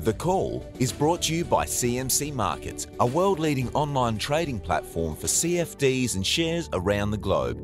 The Call is brought to you by CMC Markets, a world leading online trading platform for CFDs and shares around the globe.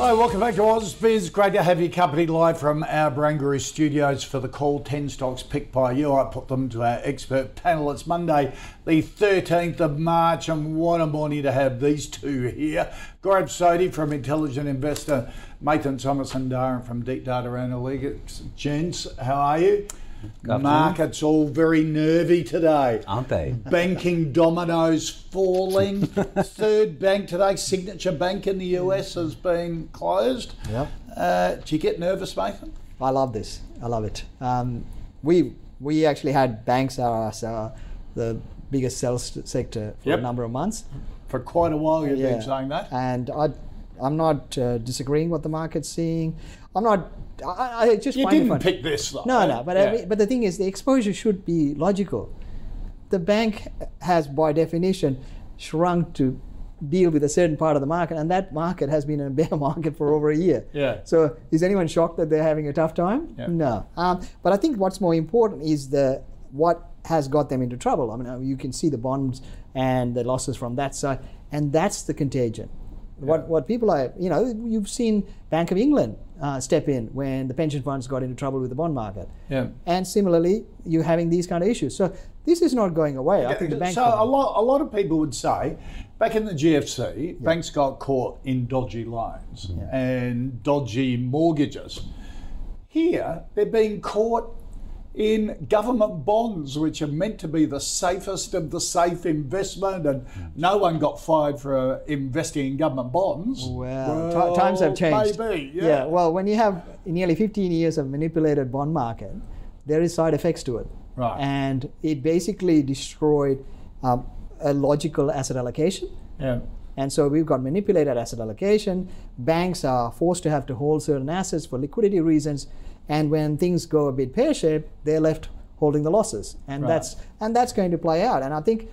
Hi, welcome back to AusBiz. Great to have your company live from our Barangaroo studios for the call 10 stocks picked by you. I put them to our expert panel. It's Monday, the 13th of March, and what a morning to have these two here. Gaurav Sodhi from Intelligent Investor, Mathan Somasundaram from Deep Data Analytics. Gents, how are you? Markets all very nervy today. Aren't they? Banking dominoes falling. Third bank today, Signature Bank in the US, has been closed. Yep. Uh, do you get nervous, Mathan? I love this. I love it. Um, we we actually had banks as uh, the biggest sales sector for Yep. a number of months. For quite a while, you've been saying that. And I, I'm not uh, disagreeing what the market's seeing. I'm not. I, I just You didn't pick this, though. No, no. But Yeah. I mean, but the thing is, the exposure should be logical. The bank has, by definition, shrunk to deal with a certain part of the market, and that market has been in a bear market for over a year. Yeah. So is anyone shocked that they're having a tough time? Yeah. No. Um, but I think what's more important is the what has got them into trouble. I mean, uh, you can see the bonds and the losses from that side, and that's the contagion. What what people are, you know, you've seen Bank of England uh, step in when the pension funds got into trouble with the bond market. Yeah. And similarly, you're having these kind of issues. So this is not going away. I think the bank. so a lot, a lot of people would say, back in the GFC, banks got caught in dodgy loans and dodgy mortgages. Here, they're being caught in government bonds, which are meant to be the safest of the safe investment, and no one got fired for uh, investing in government bonds. Well, ti- times have changed. Maybe, yeah. Well, when you have nearly 15 years of manipulated bond market, there is side effects to it. Right. And it basically destroyed um, a logical asset allocation. yeah. And so we've got manipulated asset allocation. Banks are forced to have to hold certain assets for liquidity reasons. And when things go a bit pear shaped, they're left holding the losses. And Right. that's and that's going to play out. And I think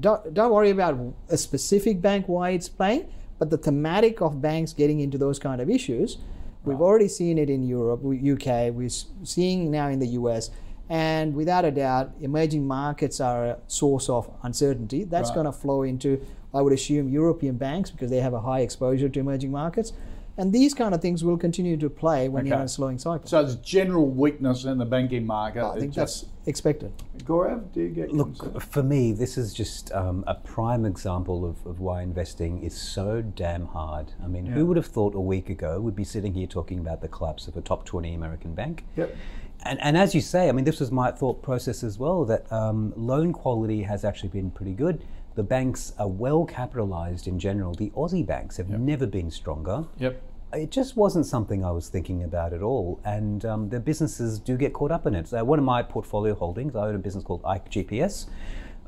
don't, don't worry about a specific bank why it's playing, but the thematic of banks getting into those kind of issues, we've already seen it in Europe, UK, we're seeing now in the US, and without a doubt, emerging markets are a source of uncertainty. That's Right. going to flow into, I would assume, European banks because they have a high exposure to emerging markets. And these kind of things will continue to play when you're in a slowing cycle. So there's general weakness in the banking market. I think It that's just- expected. Gaurav, do you get concerned? Look, for me, this is just um, a prime example of, of why investing is so damn hard. I mean, who would have thought a week ago we'd be sitting here talking about the collapse of a top 20 American bank? Yep. And, and as you say, I mean, this was my thought process as well that um, loan quality has actually been pretty good. The banks are well capitalized in general. The Aussie banks have never been stronger. Yep. It just wasn't something I was thinking about at all. And um, the businesses do get caught up in it. So, one of my portfolio holdings, I own a business called Ike GPS.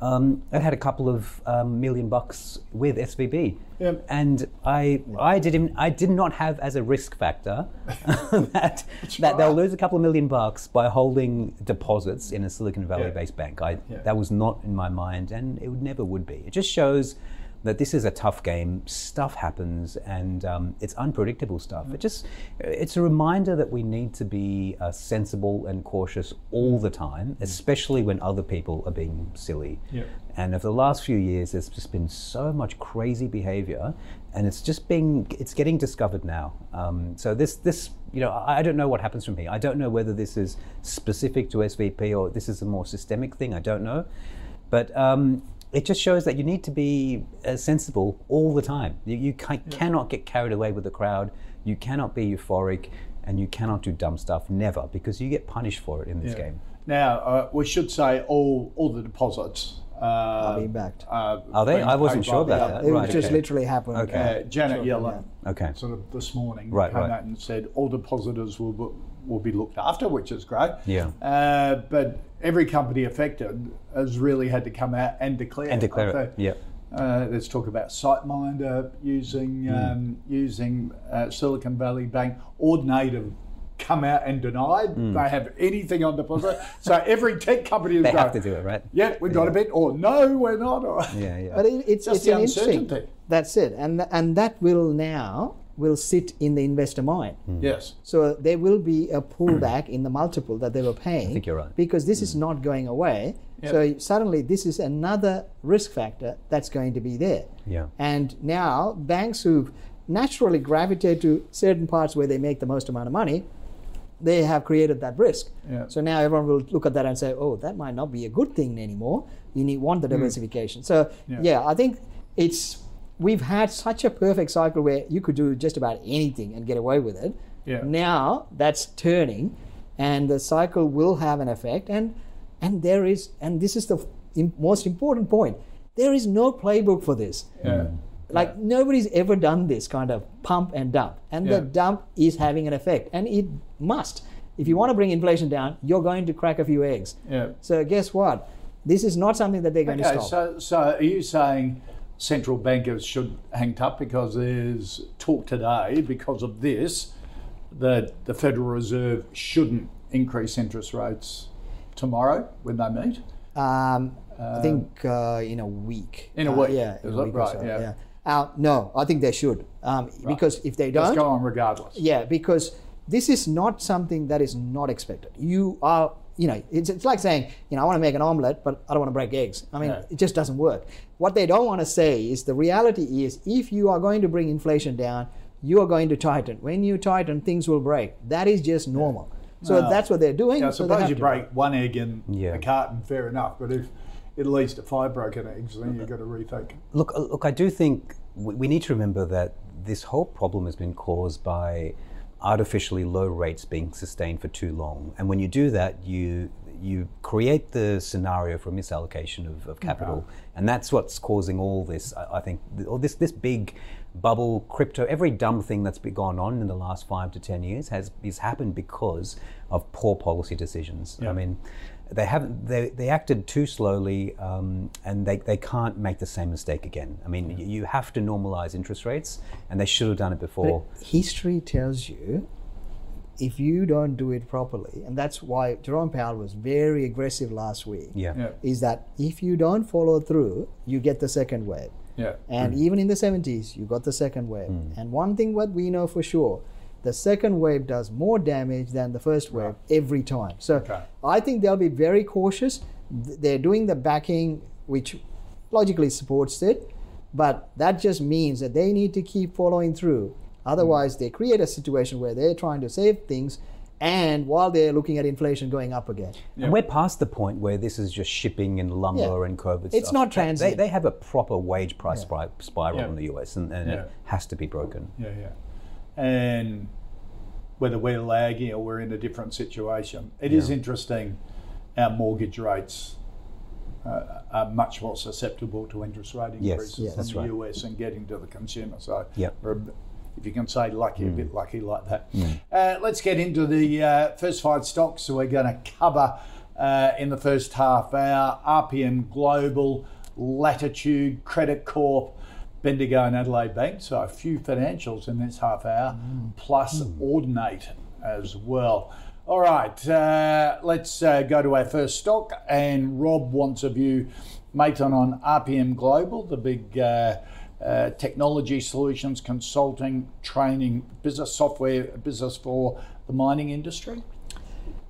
Um, it had a couple of um, million bucks with SVB, Yep. and I I did I did not have as a risk factor that that they'll lose a couple of million bucks by holding deposits in a Silicon Valley based bank. I that was not in my mind, and it would never would be. It just shows that this is a tough game. Stuff happens, and um, it's unpredictable stuff. It just it's a reminder that we need to be uh, sensible and cautious all the time, especially when other people are being silly. Yep. And over the last few years, there's just been so much crazy behavior, and it's just being it's getting discovered now. Um, so this this you know I, I don't know what happens from here. I don't know whether this is specific to SVB or this is a more systemic thing. I don't know, but. Um, it just shows that you need to be uh, sensible all the time. You, you ca- cannot get carried away with the crowd. You cannot be euphoric. and you cannot do dumb stuff never because you get punished for it in this Yeah. game. Now, uh, we should say all all the deposits uh, Are being backed. uh, Are they? I wasn't sure about the- that. it right, just okay. literally happened. Okay. Uh, Janet Sure, Yellen, Okay. sort of this morning, Right, came right. out and said all depositors will be- will be looked after, which is great. Yeah. Uh, but every company affected has really had to come out and declare. And declare Okay. it. Yeah. Uh, let's talk about SiteMinder using Hmm. um, using uh, Silicon Valley Bank. Audinate have come out and denied Hmm. they have anything on deposit. so every tech company is They going, have to do it, right? Yeah, we've got a bit, or no, we're not. Or, Yeah, yeah. But it, it's, Just it's the an interesting. uncertainty. That's it, and and that will now will sit in the investor mind. Hmm. Yes. So uh, there will be a pullback in the multiple that they were paying. I think you're right. Because this is hmm. not going away. So suddenly this is another risk factor that's going to be there. Yeah. And now banks who naturally gravitate to certain parts where they make the most amount of money, they have created that risk. Yeah. So now everyone will look at that and say, oh, that might not be a good thing anymore. You need want the hmm. diversification. So Hmm. Yeah. yeah, I think it's we've had such a perfect cycle where you could do just about anything and get away with it. Yeah. Now that's turning, and the cycle will have an effect. And and there is, and this is the f- im- most important point. There is no playbook for this. Yeah. Mm. Like nobody's ever done this kind of pump and dump, and Yeah. the dump is having an effect, and it must. If you want to bring inflation down, you're going to crack a few eggs. Yeah. So guess what? This is not something that they're going Okay, to stop. so, so are you saying central bankers should hang tough because there's talk today because of this that the Federal Reserve shouldn't increase interest rates tomorrow when they meet? Um, I think uh, in a week. In a Uh, week, yeah, is in a week Right, so, yeah. Uh, no, I think they should. Um, Because if they don't, Let's don't, go on regardless. yeah, because this is not something that is not expected. You are, you know, it's, it's like saying, you know, I want to make an omelette, but I don't want to break eggs. I mean, Yeah. it just doesn't work. What they don't want to say is the reality is if you are going to bring inflation down, you are going to tighten. When you tighten, things will break. That is just normal. So Well, that's what they're doing. Yeah, I so they suppose have you to. break one egg in Yeah. a carton, fair enough. But if it leads to five broken eggs, then you've got to rethink. Look, uh, look, I do think we we need to remember that this whole problem has been caused by artificially low rates being sustained for too long. And when you do that, you you create the scenario for misallocation of, of capital, and that's what's causing all this. I, I think, th- all this this big bubble, crypto, every dumb thing that's been gone on in the last five to ten years has has happened because of poor policy decisions. I mean, they haven't they, they acted too slowly um, and they, they can't make the same mistake again i mean y you have to normalize interest rates and they should have done it before history tells you if you don't do it properly, and that's why Jerome Powell was very aggressive last week, yeah, Yeah. is that if you don't follow through, you get the second wave. Yeah. And even in the 70s, you got the second wave. And one thing what we know for sure, the second wave does more damage than the first wave every time. So Okay. I think they'll be very cautious. They're doing the backing, which logically supports it, but that just means that they need to keep following through. Otherwise, mm. they create a situation where they're trying to save things, and while they're looking at inflation going up again. and we're past the point where this is just shipping and lumber Yeah. and covid It's stuff. not They- transient. they, they have a proper wage price spri- spiral Yeah. in the us and, and Yeah. it has to be broken Yeah, yeah. And whether we're lagging or we're in a different situation, it is interesting. Our mortgage rates uh, are much more susceptible to interest rate increases yes, in that's the right. US and getting to the consumer. So, Yep. we're a bit- if you can say lucky, Mm. a bit lucky like that. Uh, let's get into the uh, first five stocks that we're going to cover uh, in the first half hour. RPM Global, Latitude, Credit Corp, Bendigo and Adelaide Bank. So a few financials in this half hour, plus Audinate as well. All right, uh, let's uh, go to our first stock. And Rob wants a view, Mathan, on RPM Global, the big uh, uh, technology solutions, consulting, training, business software business for the mining industry.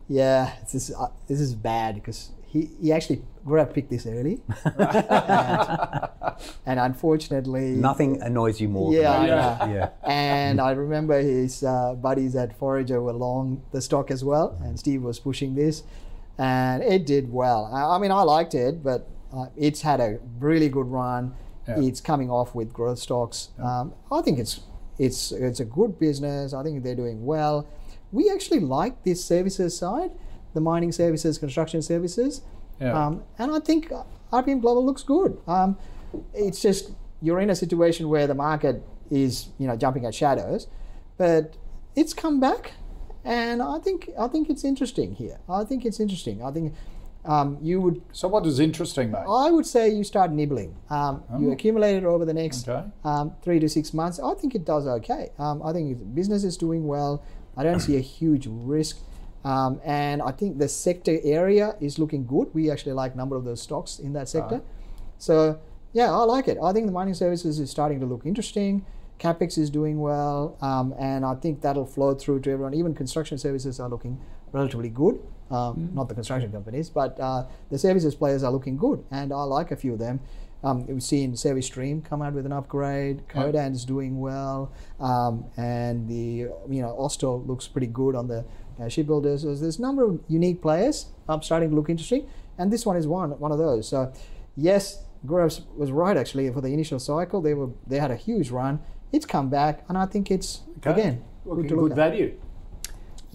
Yeah, this is uh, this is bad because he, he actually would have picked this early, and, and unfortunately, nothing annoys you more Yeah, than I yeah And I remember his uh, buddies at Forager were long the stock as well, and Steve was pushing this, and it did well. I, I mean, I liked it, but uh, it's had a really good run. Yeah. It's coming off with growth stocks. Um, I think it's it's it's a good business. I think they're doing well. we actually like this services side, the mining services, construction services, Yeah. um, and I think RPM Global looks good. Um, it's just you're in a situation where the market is you know jumping at shadows, but it's come back, and I think I think it's interesting here. I think it's interesting. I think um, you would So what is interesting, mate? I would say you start nibbling. Um, You accumulate it over the next Okay. um, three to six months. I think it does okay. Um, I think the business is doing well. I don't see a huge risk. Um, and I think the sector area is looking good. We actually like a number of those stocks in that sector. So, yeah, I like it. I think the mining services is starting to look interesting. CapEx is doing well. Um, and I think that'll flow through to everyone. Even construction services are looking relatively good. Um, Not the construction companies, but uh, the services players are looking good. And I like a few of them. Um, we've seen Service Stream come out with an upgrade. Codan is doing well, um, and the you know Austal looks pretty good on the uh, shipbuilders. So there's a number of unique players um, starting to look interesting, and this one is one one of those. So yes, Gaurav was right actually for the initial cycle. They were they had a huge run. It's come back, and I think it's again Looking good to good look at. value.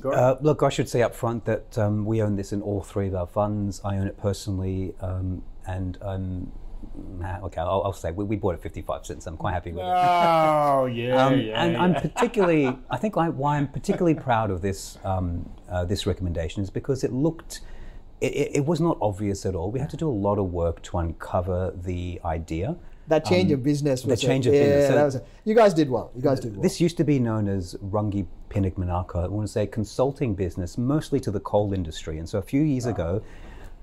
Uh, look, I should say up front that um, we own this in all three of our funds. I own it personally, um, and I'm nah, okay. I'll, I'll say we, we bought it 55 cents. I'm quite happy with it. Oh yeah, Um, yeah. and yeah. I'm particularly, I think I, why I'm particularly proud of this um, uh, this recommendation is because it looked, it, it, it was not obvious at all. We had to do a lot of work to uncover the idea. That change of business was a- Um, change of yeah, business. So- that was a- you guys did well. You guys did well. This used to be known as Runge Pincock Minarco. I want to say consulting business, mostly to the coal industry. And so a few years ago,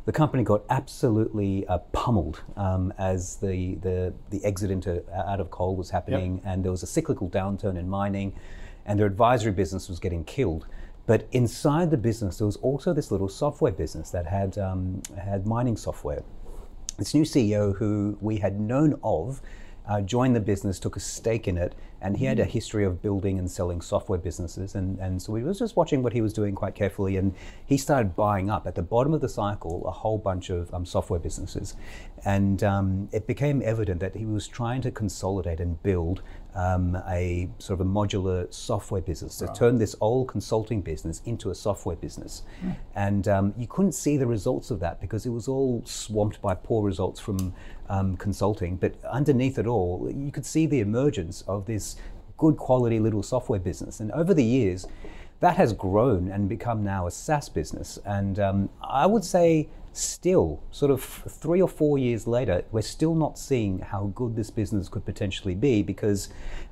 the company got absolutely uh, pummeled um, as the, the, the exit into out of coal was happening, and there was a cyclical downturn in mining, and their advisory business was getting killed. But inside the business, there was also this little software business that had um, had mining software. This new CEO who we had known of uh, joined the business, took a stake in it, and he had a history of building and selling software businesses. And, and so we was just watching what he was doing quite carefully, and he started buying up at the bottom of the cycle a whole bunch of um, software businesses. And um, it became evident that he was trying to consolidate and build um, a sort of a modular software business to turn this old consulting business into a software business. And um, you couldn't see the results of that because it was all swamped by poor results from um, consulting. But underneath it all, you could see the emergence of this good quality little software business. And over the years, that has grown and become now a SaaS business. And um, I would say, still, sort of three or four years later, we're still not seeing how good this business could potentially be because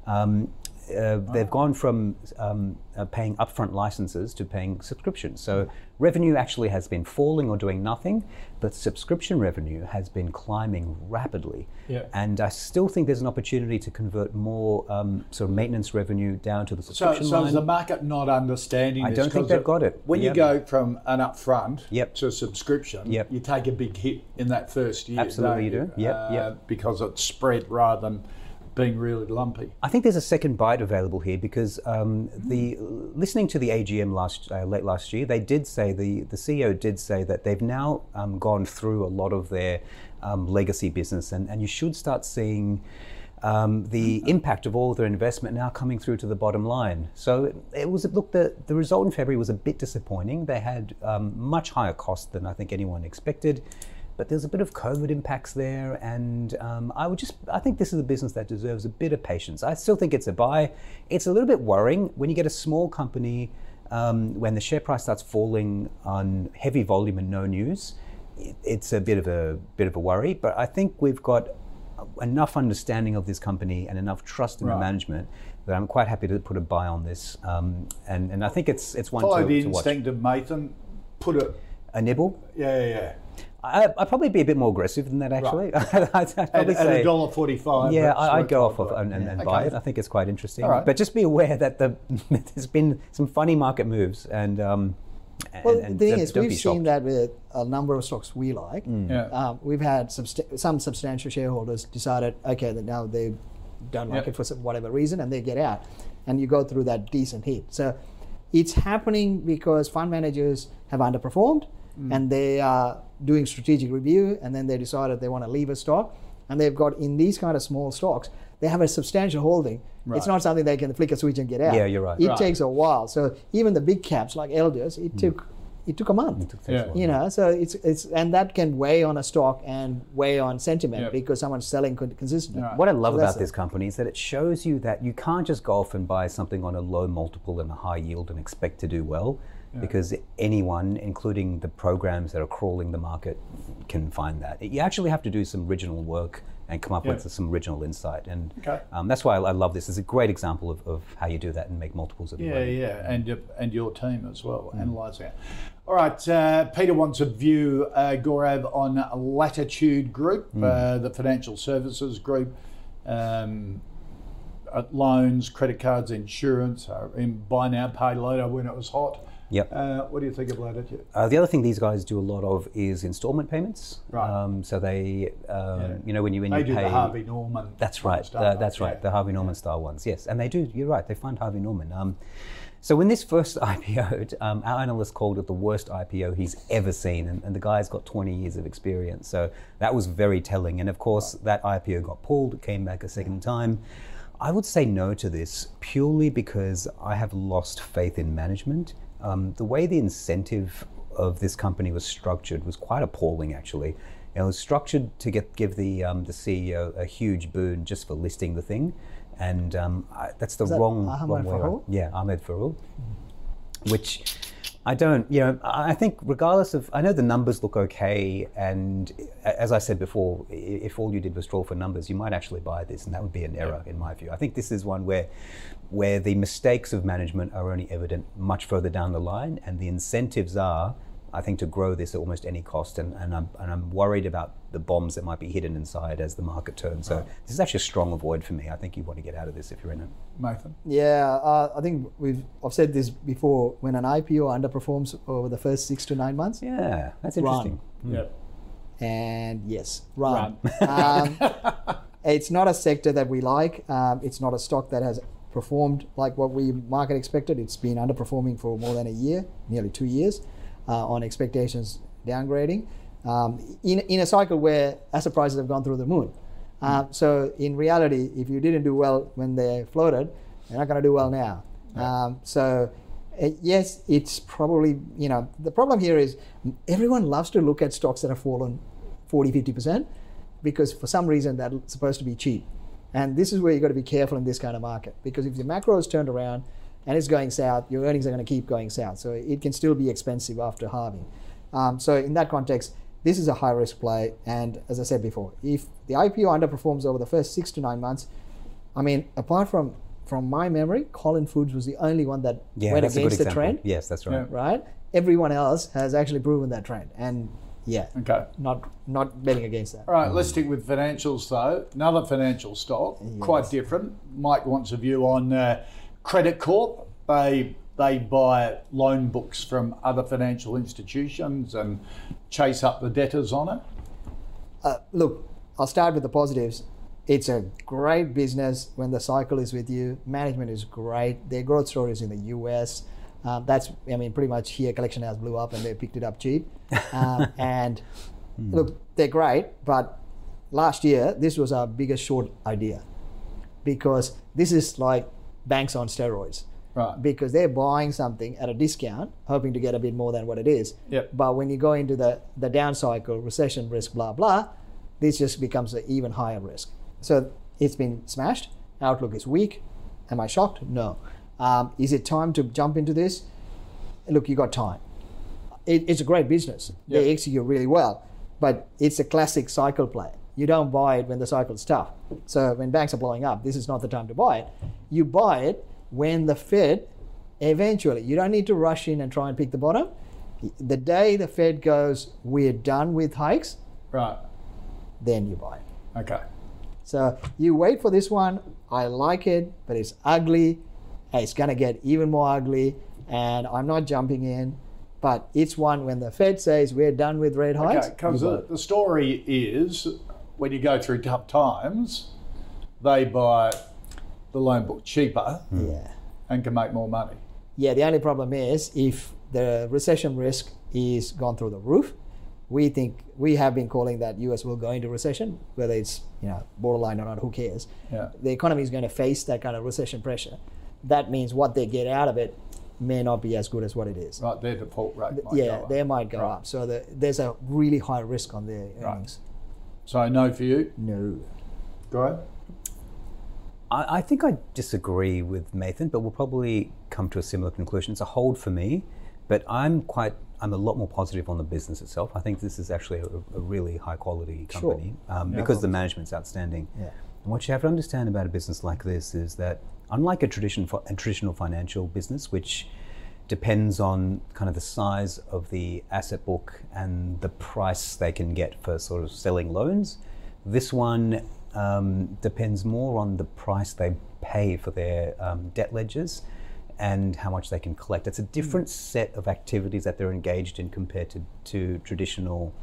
um, uh, they've gone from um, uh, paying upfront licenses to paying subscriptions. So revenue actually has been falling or doing nothing, but subscription revenue has been climbing rapidly. Yeah. And I still think there's an opportunity to convert more um, sort of maintenance revenue down to the So, subscription so line. is the market not understanding I don't think they've got it. When Yep. you go from an upfront Yep. to a subscription, Yep. you take a big hit in that first year. Absolutely you do. Yep, Uh, yep. Because it's spread rather than being really lumpy. I think there's a second bite available here because um, the listening to the AGM last uh, late last year, they did say the the CEO did say that they've now um, gone through a lot of their um, legacy business, and, and you should start seeing. Um, the impact of all their investment now coming through to the bottom line. So it, it was look the the result in February was a bit disappointing. They had um, much higher cost than I think anyone expected but there's a bit of COVID impacts there, and um, I would just I think this is a business that deserves a bit of patience. I still think it's a buy. It's a little bit worrying when you get a small company um, when the share price starts falling on heavy volume and no news. It's a bit of a bit of a worry, but I think we've got enough understanding of this company and enough trust in the management that I'm quite happy to put a buy on this. Um, and and I think it's it's one Follow to, the to watch. instinct of Mathan. Put it. A nibble. Yeah, yeah, yeah. I, I'd probably be a bit more aggressive than that, actually. I'd, I'd At, probably at say, a dollar forty-five. yeah, I, I'd go off of dollars. and, and, and Yeah. buy Okay. it. I think it's quite interesting. All right. But just be aware that the there's been some funny market moves, and um, and, Well, the thing don't- is, we've seen that with a number of stocks we like. Yeah. Um, we've had substa- some substantial shareholders decided, okay, that now they don't like Yep. it for some, whatever reason, and they get out, and you go through that decent hit. So it's happening because fund managers have underperformed, Mm. and they are doing strategic review, and then they decided they want to leave a stock, and they've got in these kind of small stocks, they have a substantial holding. It's not something they can flick a switch and get out. Yeah, you're right. It Right. takes a while. So even the big caps like Elders, it mm. took it took a month. took Yeah. You know, so it's it's and that can weigh on a stock and weigh on sentiment Yep. because someone's selling con- consistently. What I love So about this company is that it shows you that you can't just go off and buy something on a low multiple and a high yield and expect to do well, because anyone, including the programs that are crawling the market, can find that. You actually have to do some original work and come up Yeah. with some original insight, and Okay. um, that's why I, I love this. It's a great example of, of how you do that and make multiples of your Yeah, money. yeah, and your- and your team as well, analysing it. All right, uh, Peter wants a view, uh, Gaurav, on Latitude Group, uh, the financial services group, um, uh, loans, credit cards, insurance, uh, in buy now, pay later when it was hot. Yep. Uh, what do you think of Latitude? Uh, the other thing these guys do a lot of is installment payments. Right. Um, so they, um, Yeah. you know, when you when They you do pay, the Harvey Norman. That's right. that's right. yeah. The Harvey Norman style ones. Yes, and they do. You're right. They fund Harvey Norman. Um, so when this first IPO'd, um, our analyst called it the worst IPO he's ever seen, and, and the guy's got 20 years of experience. So that was very telling. And of course, that IPO got pulled. It came back a second time. I would say no to this purely because I have lost faith in management. Um, the way the incentive of this company was structured was quite appalling, actually. It was structured to get give the um, the CEO a huge boon just for listing the thing, and um, I, that's the that wrong, Ahmed wrong way. Farrell? Yeah, Ahmed Fahour. Which I don't, you know, I think regardless of, I know the numbers look okay, and as I said before, if all you did was draw for numbers, you might actually buy this, and that would be an error in my view. I think this is one where, where the mistakes of management are only evident much further down the line, and the incentives are, I think, to grow this at almost any cost, and, and I'm and I'm worried about the bombs that might be hidden inside as the market turns. So this is actually a strong avoid for me. I think you want to get out of this if you're in it. Mathan. Yeah, uh, I think we've I've said this before. When an IPO underperforms over the first six to nine months, Yeah, that's Run. interesting. Yeah. and yes, run. um, it's not a sector that we like. Um, it's not a stock that has performed like what we market expected. It's been underperforming for more than a year, nearly two years, on expectations downgrading. Um, in in a cycle where asset prices have gone through the moon. Um, so in reality, if you didn't do well when they floated, you're not going to do well now. Um, so uh, yes, it's probably, you know, the problem here is everyone loves to look at stocks that have fallen 40, 50% because for some reason that's supposed to be cheap. And this is where you've got to be careful in this kind of market because if the macro is turned around and it's going south, your earnings are going to keep going south. So it can still be expensive after halving. Um, so in that context, this is a high risk play. And as I said before, if the IPO underperforms over the first six to nine months, I mean, apart from from my memory, Collins Foods was the only one that Yeah, went that's a good against the trend, Yes, that's right. right? Everyone else has actually proven that trend, and yeah, Okay. not not betting against that. All right, let's stick with financials though. Another financial stock, quite different. Mike wants a view on uh, Credit Corp. They they buy loan books from other financial institutions and chase up the debtors on it. Uh, look, I'll start with the positives. It's a great business when the cycle is with you. Management is great. Their growth story is in the US. Um, that's, I mean, pretty much here, Collection House blew up and they picked it up cheap. Um, and look, they're great, but last year, this was our biggest short idea because this is like banks on steroids. Right. Because they're buying something at a discount, hoping to get a bit more than what it is. Yep. But when you go into the, the down cycle, recession risk, blah, blah, this just becomes an even higher risk. So it's been smashed. Outlook is weak. Am I shocked? No. Um, is it time to jump into this? Look, you got time. It, it's a great business. They execute really well, but it's a classic cycle play. You don't buy it when the cycle's tough. So when banks are blowing up, this is not the time to buy it. You buy it when the Fed eventually, you don't need to rush in and try and pick the bottom. The day the Fed goes, we're done with hikes, Right. then you buy it. Okay. So you wait for this one. I like it, but it's ugly. It's going to get even more ugly, and I'm not jumping in. But it's one when the Fed says we're done with rate hikes. Okay. Because the, the story is when you go through tough times, they buy the loan book cheaper yeah. and can make more money. Yeah, the only problem is if the recession risk is gone through the roof we think we have been calling that US will go into recession, whether it's you know borderline or not, who cares? Yeah. The economy is going to face that kind of recession pressure. That means what they get out of it may not be as good as what it is. Right, their default rate. Yeah, they might go Right. up. So the, there's a really high risk on their earnings. So no for you. No. Go I, I think I disagree with Mathan, but we'll probably come to a similar conclusion. It's a hold for me, but I'm quite. I'm a lot more positive on the business itself. I think this is actually a, a really high quality Sure. company um, because the management's outstanding. Yeah. And what you have to understand about a business like this is that, unlike a, tradition, a traditional financial business, which depends on kind of the size of the asset book and the price they can get for sort of selling loans, this one um, depends more on the price they pay for their um, debt ledgers and how much they can collect. It's a different set of activities that they're engaged in compared to, to traditional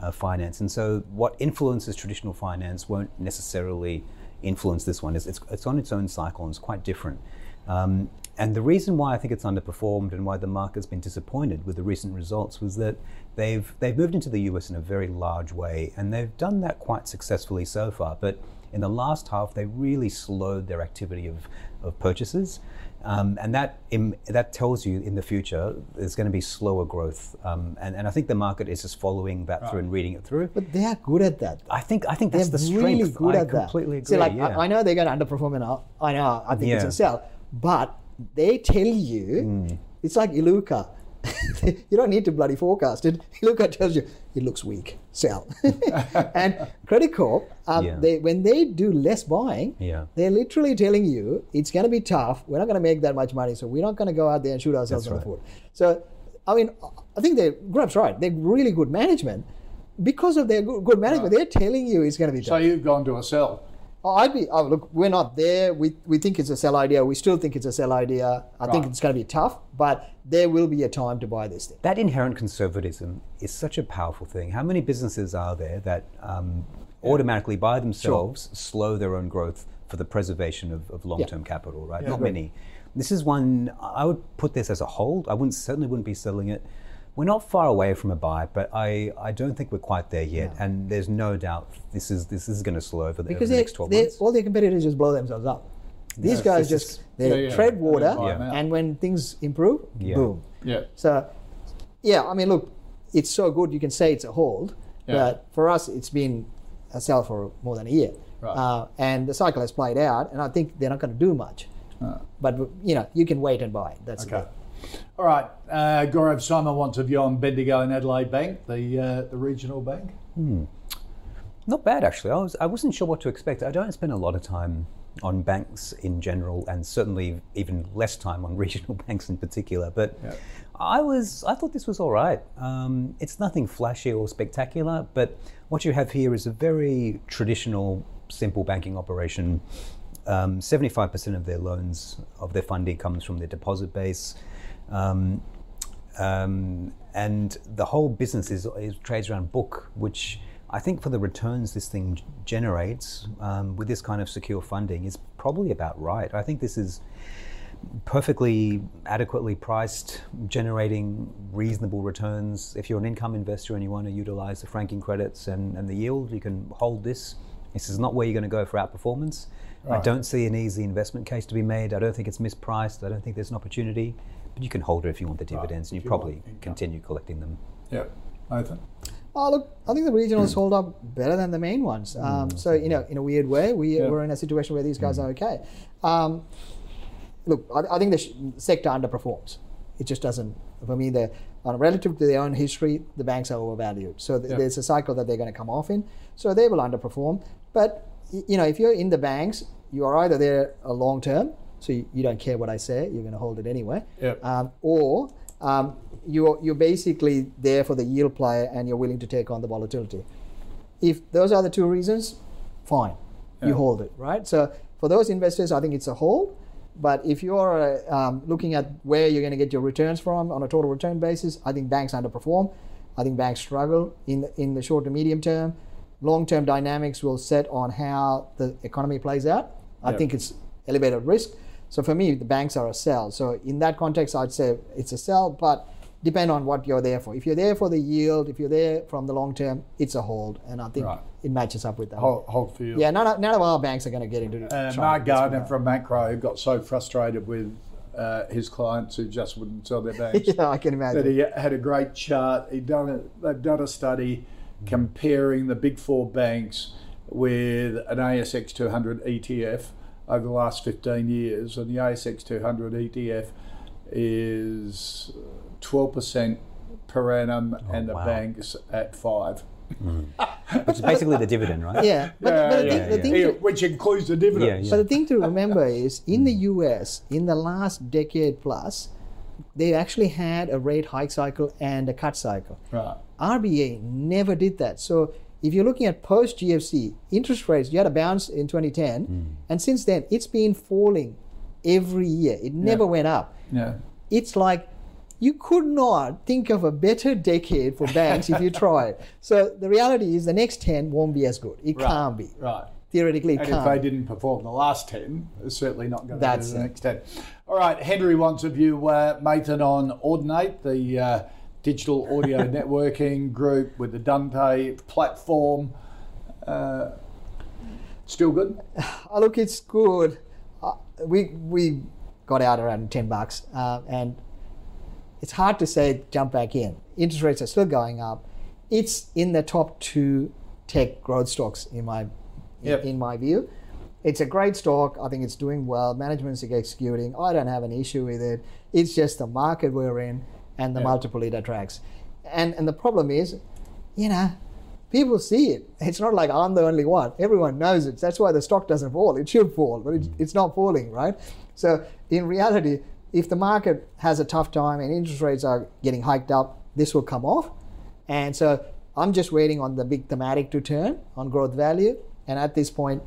uh, finance. And so, what influences traditional finance won't necessarily influence this one. It's, it's, it's on its own cycle and it's quite different. Um, and the reason why I think it's underperformed and why the market's been disappointed with the recent results was that they've they've moved into the US in a very large way, and they've done that quite successfully so far. But in the last half, they really slowed their activity of, of purchases. Um, and that im that tells you in the future there's going to be slower growth, um, and, and I think the market is just following that through and reading it through. But they are good at that. I think I think They're the strength. really good I at that. completely agree. See, like yeah. I, I know they're going to underperform, and I, I know I think it's a sell, but they tell you Hmm. it's like Iluka. you don't need to bloody forecast it. Iluka tells you it looks weak, sell. and Credit Corp, um, Yeah. they when they do less buying, Yeah. they're literally telling you it's going to be tough. We're not going to make that much money, so we're not going to go out there and shoot ourselves That's in right. the foot. So, I mean, I think they're Gaurav's right. They're really good management. Because of their good, good management, they're telling you it's going to be tough. So you've gone to a sell. Oh, I'd be. Oh, look, we're not there. We, we think it's a sell idea. We still think it's a sell idea. I think it's going to be tough, but there will be a time to buy this thing. that inherent conservatism is such a powerful thing. How many businesses are there that um, automatically by themselves slow their own growth for the preservation of, of long-term capital? Right? Not many. This is one I would put this as a hold. I wouldn't certainly wouldn't be selling it. We're not far away from a buy, but I, I don't think we're quite there yet. And there's no doubt this is this is going to slow over the, over the next 12 they, months. all their competitors just blow themselves up. These guys this just they Yeah, yeah. tread water, Yeah. and when things improve, Yeah. boom. Yeah. So, yeah, I mean, look, it's so good you can say it's a hold, Yeah. but for us, it's been a sell for more than a year, Right. uh, and the cycle has played out, and I think they're not going to do much. But you know, you can wait and buy. That's Okay. All right. Uh, Gaurav Simon wants a view on Bendigo and Adelaide Bank, the uh, the regional bank. Not bad actually. I was I wasn't sure what to expect. I don't spend a lot of time on banks in general, and certainly even less time on regional banks in particular. But I was I thought this was all right. Um, it's nothing flashy or spectacular, but what you have here is a very traditional, simple banking operation. Um, 75% of their loans, of their funding, comes from their deposit base. Um, um, and the whole business is, is trades around book, which I think for the returns this thing generates um, with this kind of secure funding is probably about right. I think this is perfectly adequately priced, generating reasonable returns. If you're an income investor and you want to utilize the franking credits and, and the yield, you can hold this. This is not where you're going to go for outperformance. I don't see an easy investment case to be made. I don't think it's mispriced. I don't think there's an opportunity. But you can hold it if you want the dividends, and you you probably continue collecting them. Yeah. Mathan. Oh, look, I think the regionals hold up better than the main ones. Um, so, you know, in a weird way, we, Yeah. we're in a situation where these guys are okay. Um, look, I, I think the sh- sector underperforms. It just doesn't, for me, the on relative to their own history, the banks are overvalued. So th- Yeah. there's a cycle that they're going to come off in. So they will underperform. But, y- you know, if you're in the banks, you are either there a long term, so you, you don't care what I say, you're going to hold it anyway. Yep. Um, or um, you're, you're basically there for the yield player and you're willing to take on the volatility. If those are the two reasons, fine, you hold it, right? So for those investors, I think it's a hold. But if you're uh, um, looking at where you're going to get your returns from on a total return basis, I think banks underperform. I think banks struggle in the, in the short to medium term. Long term dynamics will set on how the economy plays out. I Yeah. think it's elevated risk. So for me, the banks are a sell. So in that context, I'd say it's a sell. But depend on what you're there for. If you're there for the yield, if you're there from the long term, it's a hold, and I think Right. it matches up with that. Hold, hold for you. Yeah, none of, none of our banks are going to get into. Uh, Mark Gardner from Macro got so frustrated with uh, his clients who just wouldn't sell their banks yeah, I can imagine. that he had a great chart. He done it. They've done a study comparing the big four banks with an ASX 200 ETF over the last 15 years, and the ASX 200 ETF is 12% per annum, oh, and the wow. banks at five. Mm. Which is basically the dividend, right? yeah, but, but the, Yeah, thing, yeah, the thing yeah. to- which includes the dividend. Yeah, yeah. But the thing to remember is in the US, in the last decade plus, they actually had a rate hike cycle and a cut cycle. Right. RBA never did that. So if you're looking at post GFC interest rates, you had a bounce in 2010, and since then it's been falling every year. It never went up. Yeah. It's like you could not think of a better decade for banks if you tried. So the reality is the next 10 won't be as good. It Right. can't be. Right. Theoretically, it And if they didn't perform the last 10, it's certainly not going to That's do the it. next 10. All right, Henry wants a view, uh, Mathan, on Audinate, the uh, digital audio networking group with the Dante platform. Uh, still good? Oh, look, it's good. Uh, we we got out around ten bucks, uh, and it's hard to say jump back in. Interest rates are still going up. It's in the top two tech growth stocks in my in, in my view. It's a great stock. I think it's doing well. Management's executing. I don't have an issue with it. It's just the market we're in and the Yeah. multiple it attracts. And and the problem is, you know, people see it. It's not like I'm the only one. Everyone knows it. That's why the stock doesn't fall. It should fall, but it, it's not falling, right? So in reality, if the market has a tough time and interest rates are getting hiked up, this will come off. And so I'm just waiting on the big thematic to turn on growth value. And at this point,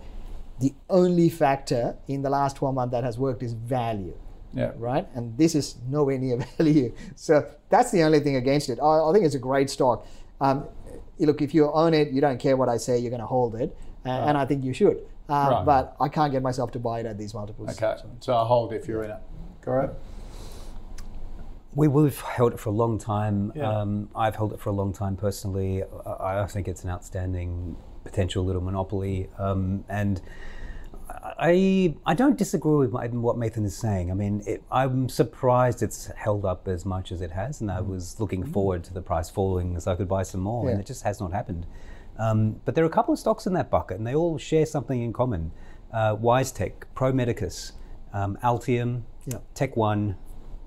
the only factor in the last 12 months that has worked is value Yeah. right? And this is nowhere near value. So that's the only thing against it. I, I think it's a great stock. Um, look, if you own it, you don't care what I say, you're going to hold it, uh, and I think you should. Um, Right. But I can't get myself to buy it at these multiples. Okay, so I'll hold if you're in it. Correct? We, we've held it for a long time. Yeah. Um, I've held it for a long time personally. I, I think it's an outstanding potential little monopoly. Um, and I, I don't disagree with what Mathan is saying. I mean, it, I'm surprised it's held up as much as it has, and I was looking forward to the price falling so I could buy some more, and Mm-hmm. It just has not happened. Um, but there are a couple of stocks in that bucket, and they all share something in common. Uh, WiseTech, ProMedicus, um, Altium, Yeah. Tech One,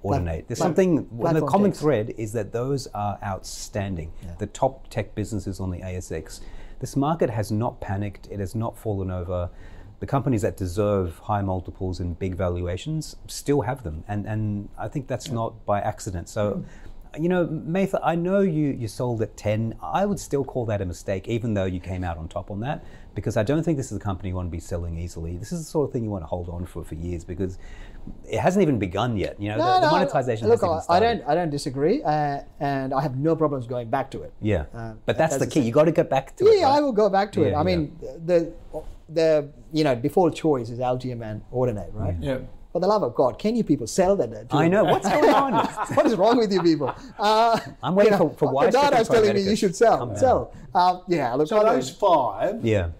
Audinate. There's something, the common techs. thread is that those are outstanding. The top tech businesses on the ASX. This market has not panicked, it has not fallen over. The companies that deserve high multiples and big valuations still have them. And, and I think that's not by accident. So, you know, Matha, I know you, you sold at 10. I would still call that a mistake, even though you came out on top on that, because I don't think this is a company you want to be selling easily. This is the sort of thing you want to hold on for for years because it hasn't even begun yet. You know, No, the, the no, monetization Look, hasn't even I, I don't, I don't disagree, uh, and I have no problems going back to it. Yeah, Uh, but that's the key. You got to get back to it. Yeah, right? I will go back to it. Yeah, I yeah. mean, the the you know default choice is Altium and Audinate, right? Yeah. For the love of God, can you people sell that? uh, I know what's going on. what is wrong with you people? Uh, I'm waiting you know, for- for the Wise data is telling me you should sell. Come Sell. Um, yeah, look, So I, those five, yeah.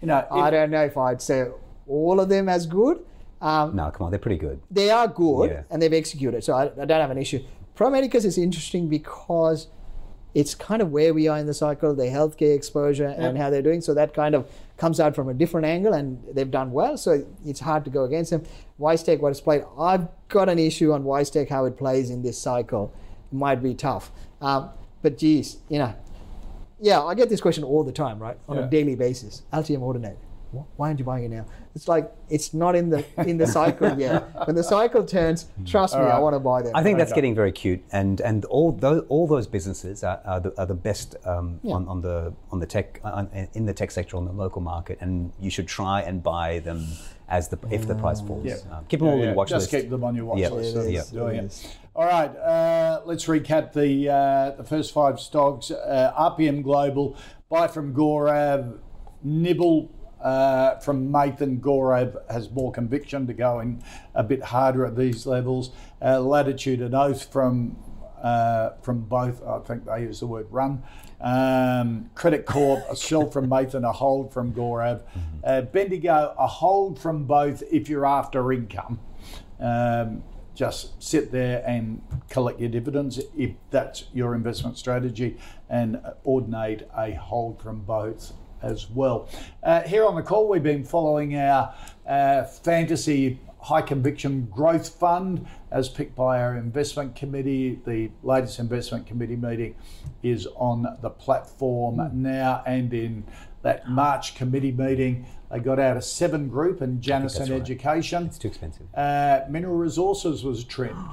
you know, I don't know if I'd say all of them as good. Um, No, come on, they're pretty good. they are good Yeah. and they've executed, so I, I don't have an issue. Pro Medicus is interesting because it's kind of where we are in the cycle, the healthcare exposure and how they're doing. So that kind of comes out from a different angle, and they've done well. So it's hard to go against them. WiseTech, what it's played, I've got an issue on WiseTech how it plays in this cycle. It might be tough, um, but geez, you know, yeah, I get this question all the time, right, on Yeah. a daily basis. Altium Audinate. Wh- Why aren't you buying it now? It's like it's not in the in the cycle yet. When the cycle turns, trust me, I want to buy them. I think that's Okay. getting very cute, and and all those all those businesses are, are, the, are the best um, on, on the on the tech on, in the tech sector on the local market, and you should try and buy them as the if the price falls. Yeah. Um, keep them all Yeah, in your watch just list. keep them on your watch Yeah. list. It That's is, doing it it. is. All right, uh, let's recap the uh, the first five stocks. Uh, RPM Global, buy from Gaurav, nibble uh, from Mathan Gaurav has more conviction to go in a bit harder at these levels. Uh, Latitude and Oath from uh, from both. I think they use the word run. Um, Credit Corp, a sell from Mathan, a hold from Gaurav. Uh, Bendigo, a hold from both if you're after income. Um, just sit there and collect your dividends if that's your investment strategy, and Audinate a hold from both as well. Uh, here on the call, we've been following our uh, fantasy high conviction growth fund as picked by our investment committee. The latest investment committee meeting is on the platform now and in that March committee meeting. They got out a seven group and Janison right. Education. It's too expensive. Uh, Mineral Resources was trimmed.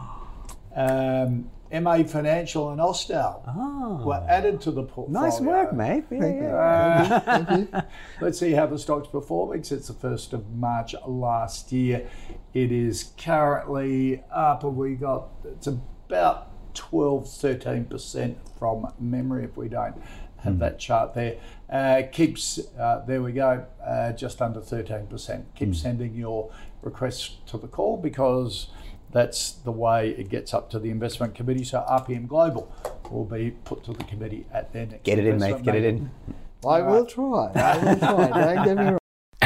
Um, MA Financial and Austal were added to the portfolio. Ah. Nice work, mate. Yeah, yeah. Let's see how the stock's performing since the 1st of March last year. It is currently up, and we got it's about 12 13% from memory if we don't have that chart there. Uh, keeps, uh, there we go, uh, just under 13%. Keep sending your requests to the call because that's the way it gets up to the investment committee. So RPM Global will be put to the committee at their next Get it in, mate. investment Get it in. I will try. I will try. Don't get me wrong.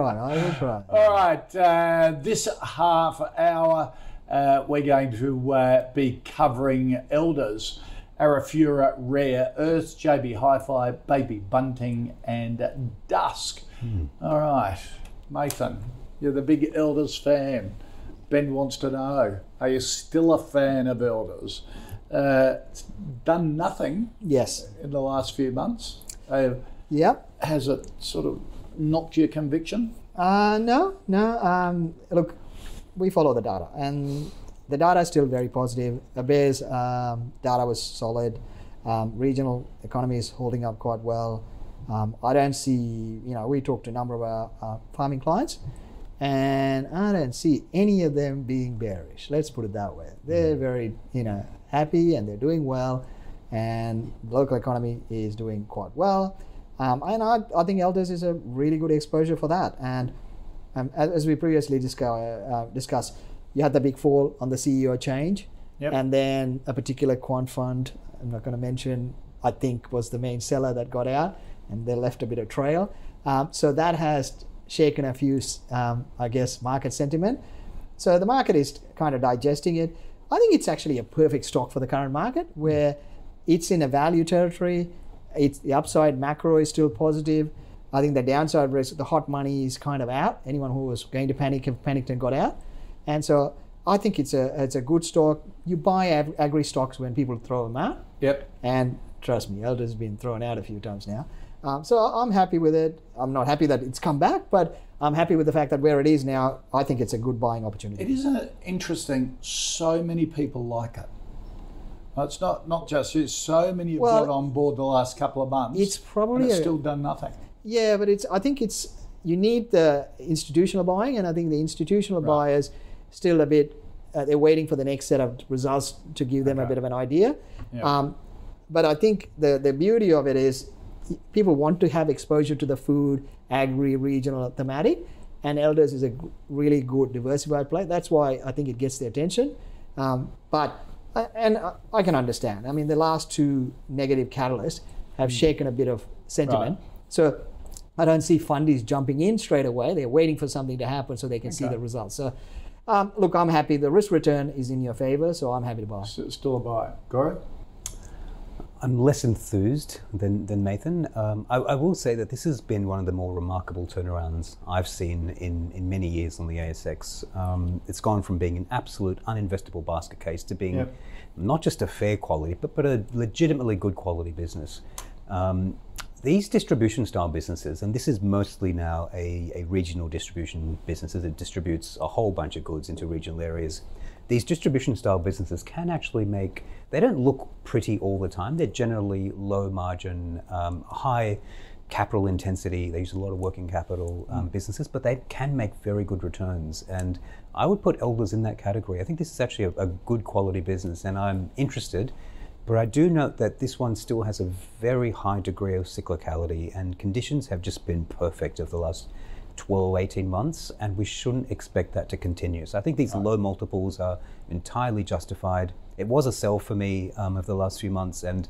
Try. I will try. All right, uh, this half hour uh, we're going to uh, be covering elders, Arafura Rare Earth, JB Hi Fi, Baby Bunting, and Dusk. All right, Mathan, you're the big elders fan. Ben wants to know are you still a fan of elders? Uh, done nothing Yes. in the last few months. Uh, Yep. has it sort of knocked your conviction? Uh, no, no. Um, look, we follow the data, and the data is still very positive. ABARES um, data was solid. Um, regional economy is holding up quite well. Um, I don't see, you know, we talked to a number of our uh, farming clients, and I don't see any of them being bearish. Let's put it that way. They're very, you know, happy and they're doing well, and the local economy is doing quite well. Um, and I, I think Elders is a really good exposure for that. And um, as, as we previously discuss, uh, discussed, you had the big fall on the CEO change, Yep. and then a particular quant fund, I'm not going to mention, I think was the main seller that got out, and they left a bit of trail. Um, so that has shaken a few, um, I guess, market sentiment. So the market is kind of digesting it. I think it's actually a perfect stock for the current market where it's in a value territory. It's the upside macro is still positive. I think the downside risk, the hot money is kind of out. Anyone who was going to panic have panicked and got out. And so I think it's a it's a good stock. You buy ag- agri stocks when people throw them out. Yep. And trust me, Elder's been thrown out a few times now. Um, so I'm happy with it. I'm not happy that it's come back, but I'm happy with the fact that where it is now, I think it's a good buying opportunity. It is interesting. So many people like it. It's not not just you. So many have Well, got on board the last couple of months. it's probably it's a- still done nothing. Yeah, but it's. I think it's. You need the institutional buying, and I think the institutional buyers still a bit. Uh, they're waiting for the next set of results to give them a bit of an idea. Um, but I think the the beauty of it is, people want to have exposure to the food, agri, regional thematic, and Elders is a really good diversified play. That's why I think it gets the attention. Um, but and I- I can understand. I mean, the last two negative catalysts have shaken a bit of sentiment. So I don't see fundies jumping in straight away. They're waiting for something to happen so they can see the results. So, um, look, I'm happy. The risk return is in your favor, so I'm happy to buy. So still a buy. Gaurav? I'm less enthused than, than Mathan. Um, I, I will say that this has been one of the more remarkable turnarounds I've seen in, in many years on the ASX. Um, it's gone from being an absolute uninvestable basket case to being Yep. not just a fair quality, but, but a legitimately good quality business. Um, these distribution style businesses, and this is mostly now a, a regional distribution business it distributes a whole bunch of goods into regional areas, these distribution style businesses can actually make, they don't look pretty all the time. They're generally low margin, um, high capital intensity. They use a lot of working capital um, businesses, but they can make very good returns. And I would put Elders in that category. I think this is actually a, a good quality business, and I'm interested. But I do note that this one still has a very high degree of cyclicality, and conditions have just been perfect over the last 12, 18 months, and we shouldn't expect that to continue. So I think these low multiples are entirely justified. It was a sell for me um, over the last few months, and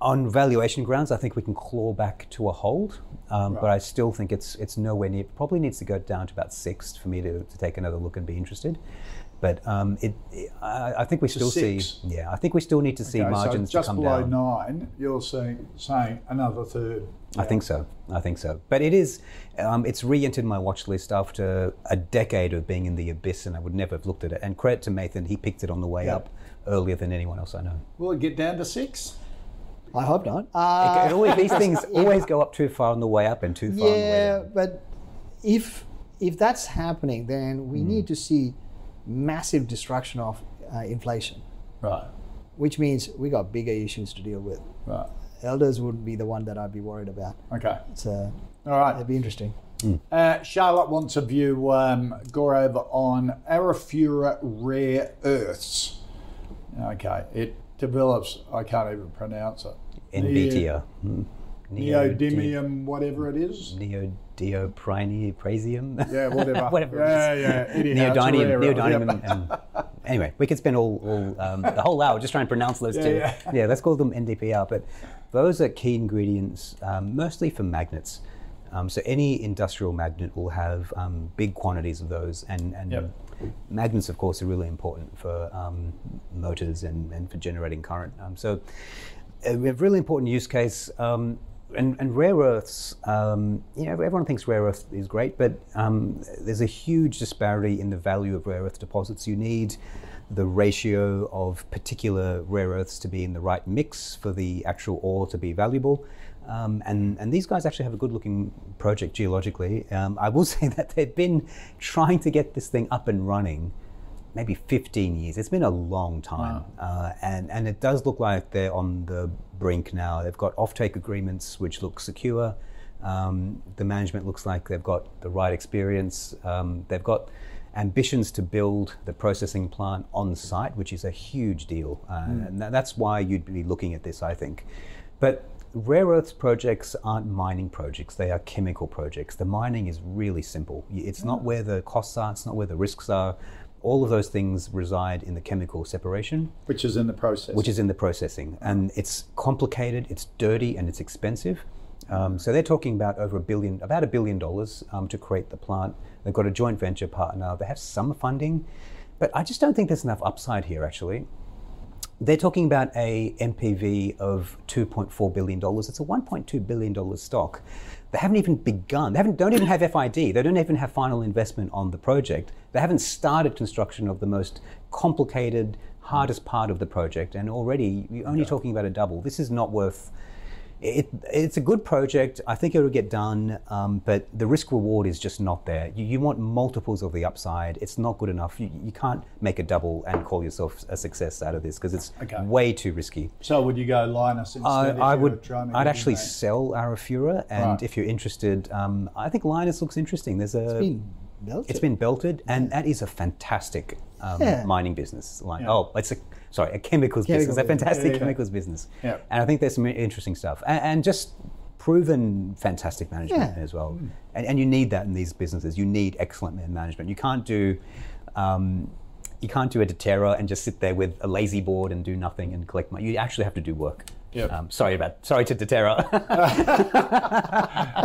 on valuation grounds, I think we can claw back to a hold, um, but I still think it's it's nowhere near. Probably needs to go down to about six for me to, to take another look and be interested. But um, it, I, I think we still see, yeah, I think we still need to see Okay, margins so just to come below down. nine, you're saying saying another third. I think so. I think so. But it is, um, it's re-entered my watch list after a decade of being in the abyss, and I would never have looked at it. And credit to Mathan, he picked it on the way Yeah. up earlier than anyone else I know. Will it get down to six? I hope not. Uh, it always, these things always go up too far on the way up and too far on the way yeah, down. but if if that's happening, then we need to see massive destruction of uh, inflation, Right. which means we got bigger issues to deal with. Right. Elders would be the one that I'd be worried about. Okay. So All right. it'd be interesting. Uh, Charlotte wants a view, um, go over on Arafura rare earths. Okay, it develops, I can't even pronounce it. NDPR. Hmm. Neo- Neodymium, whatever it is. Neodioprasium. Yeah, whatever. Whatever Yeah, yeah. Anyhow, Neodymium. Neodymium. Yep. And, anyway, we could spend all, all um, the whole hour just trying to pronounce those two. yeah. Yeah, let's call them NDPR. But those are key ingredients, um, mostly for magnets. Um, so any industrial magnet will have um, big quantities of those, and, and Yep. magnets, of course, are really important for um, motors and, and for generating current. Um, so a really important use case. Um, and, and rare earths, um, you know, everyone thinks rare earth is great, but um, there's a huge disparity in the value of rare earth deposits. You need the ratio of particular rare earths to be in the right mix for the actual ore to be valuable. Um, and, and these guys actually have a good looking project geologically. Um, I will say that they've been trying to get this thing up and running maybe 15 years. It's been a long time. Uh, and, and it does look like they're on the brink now. They've got offtake agreements which look secure. Um, the management looks like they've got the right experience. Um, they've got ambitions to build the processing plant on site, which is a huge deal. Uh, And tha- that's why you'd be looking at this, I think. But rare earths projects aren't mining projects, they are chemical projects. The mining is really simple. It's not where the costs are, it's not where the risks are. All of those things reside in the chemical separation, Which is in the process. which is in the processing. And it's complicated, it's dirty, and it's expensive. Um, so they're talking about over a billion, about a billion dollars um, to create the plant. They've got a joint venture partner. They have some funding, but I just don't think there's enough upside here. Actually, they're talking about a NPV of 2.4 billion dollars. It's a 1.2 billion dollars stock. They haven't even begun. They haven't, don't even have FID. They don't even have final investment on the project. They haven't started construction of the most complicated, hardest part of the project, and already you're only talking about a double. This is not worth. It, it's a good project. I think it'll get done, um, but the risk reward is just not there. You, you want multiples of the upside. It's not good enough. You, you can't make a double and call yourself a success out of this because it's Okay. way too risky. so would you go Lynas instead? I, I would. I'd actually sell Arafura, and Right. if you're interested, um, I think Lynas looks interesting. There's a. It's been belted. It's been belted, and that is a fantastic um, Yeah. mining business. Like, Yeah. oh, it's a sorry, a chemicals Chemical business, a fantastic Yeah, yeah. chemicals business. Yeah. And I think there's some interesting stuff, and, and just proven fantastic management Yeah. as well. And, and you need that in these businesses. You need excellent management. You can't do. Um, you can't do a Deterra and just sit there with a lazy board and do nothing and collect money. You actually have to do work. Yep. Um, sorry about sorry to Deterra.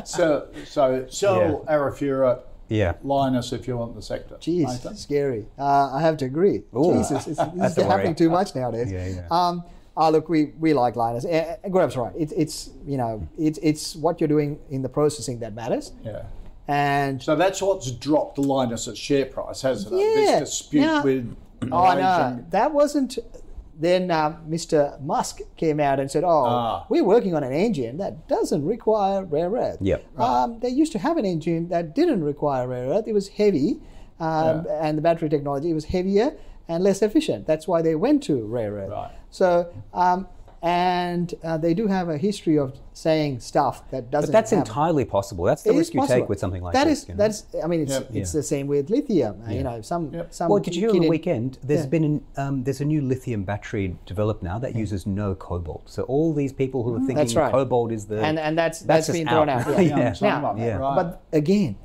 So, so sell Arafura, yeah. Lynas if you want the sector. Jeez, Mathan? scary. Uh, I have to agree. Ooh. Jesus, it's, this is happening too much nowadays. Yeah, yeah. Um, oh, look, we, we like Lynas. Uh, Gaurav's right. It's it's you know it's it's what you're doing in the processing that matters. Yeah. And So that's what's dropped Lynas's share price, hasn't it? Yeah. This dispute Now- with oh no, Malaysian- that wasn't. Then uh, Mr. Musk came out and said, "Oh, Ah. we're working on an engine that doesn't require rare earth." Yep. Um, they used to have an engine that didn't require rare earth. It was heavy, um, and the battery technology it was heavier, and less efficient. That's why they went to rare earth. Right. So, um, and uh, they do have a history of saying stuff that doesn't. But that's happen. entirely possible. That's the It is risk you possible. take with something like That this. is- you know? that's. I mean, it's Yep. it's the same with lithium. Uh, You know, some some. Well, did you hear on the weekend? There's Yeah. been an, um, there's a new lithium battery developed now that uses no cobalt. So all these people who are thinking That's right. cobalt is the and and that's that's that's just been thrown out. out. Yeah. Yeah. Some Now, yeah. right. But again,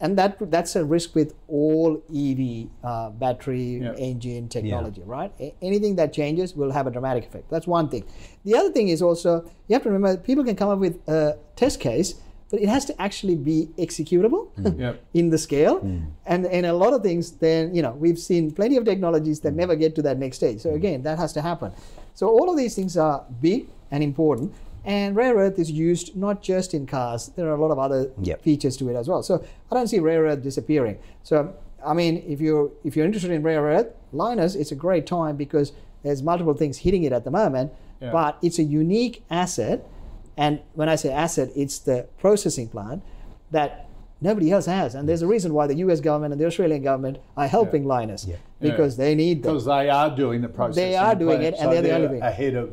and that that's a risk with all EV uh, battery Yeah. engine technology, right? A- anything that changes will have a dramatic effect. That's one thing. The other thing is also you have to remember people can come up with a test case, but it has to actually be executable mm. Yep. in the scale. Mm. And and a lot of things, then you know we've seen plenty of technologies that mm. never get to that next stage. So again, that has to happen. So all of these things are big and important. And rare earth is used not just in cars. There are a lot of other Yep. features to it as well. So I don't see rare earth disappearing. So I mean, if you're if you're interested in rare earth, Lynas, it's a great time because there's multiple things hitting it at the moment. Yeah. But it's a unique asset, and when I say asset, it's the processing plant that nobody else has. And there's a reason why the U.S. government and the Australian government are helping Lynas because they need them. because they are doing the process. They are doing it, and they're the only thing. ahead of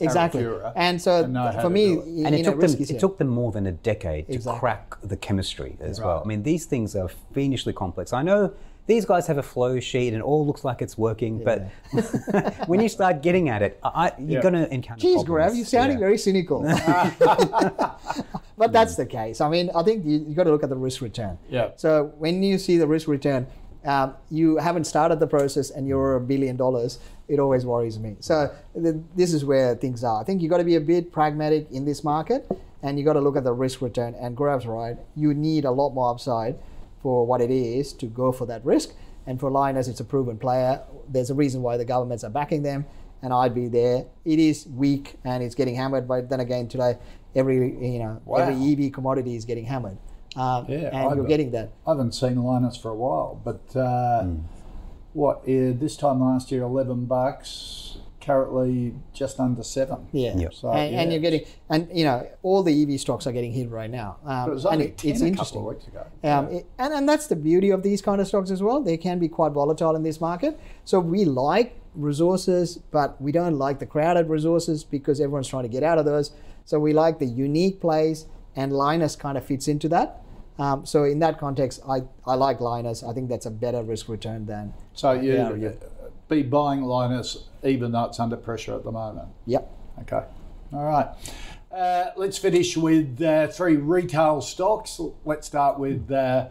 Exactly. Arafura And so know how for me, it. and it took risk them it here. took them more than a decade to Exactly. crack the chemistry as well. I mean, these things are fiendishly complex. I know these guys have a flow sheet and it all looks like it's working, but when you start getting at it, I, you're Yeah. going to encounter Geez, problems. Gaurav, you're sounding Yeah. very cynical. but that's the case. I mean, I think you, have got to look at the risk return. Yeah. So when you see the risk return, um, you haven't started the process and you're a billion dollars. It always worries me. So th- this is where things are. I think you've got to be a bit pragmatic in this market, and you've got to look at the risk return. And Gaurav's right. You need a lot more upside for what it is to go for that risk. And for Lynas, it's a proven player. There's a reason why the governments are backing them, and I'd be there. It is weak and it's getting hammered, but then again, today every you know Wow. every EV commodity is getting hammered, um, Yeah, and I you're bet. getting that. I haven't seen Lynas for a while, but uh, Hmm. What uh, this time last year, eleven bucks. Currently, just under seven. Yeah, Yep. So, and, and you're getting, and you know, all the EV stocks are getting hit right now. Um, But it was only it- 10 it's a interesting. couple of weeks ago. Um, it- and, and that's the beauty of these kind of stocks as well. They can be quite volatile in this market. So we like resources, but we don't like the crowded resources because everyone's trying to get out of those. So we like the unique plays, and Lynas kind of fits into that. Um, so in that context, I, I like Lynas. I think that's a better risk return than. So you Yeah, yeah. be buying Lynas, even though it's under pressure at the moment. Yep. Okay. All right. Uh, let's finish with uh, three retail stocks. Let's start with uh,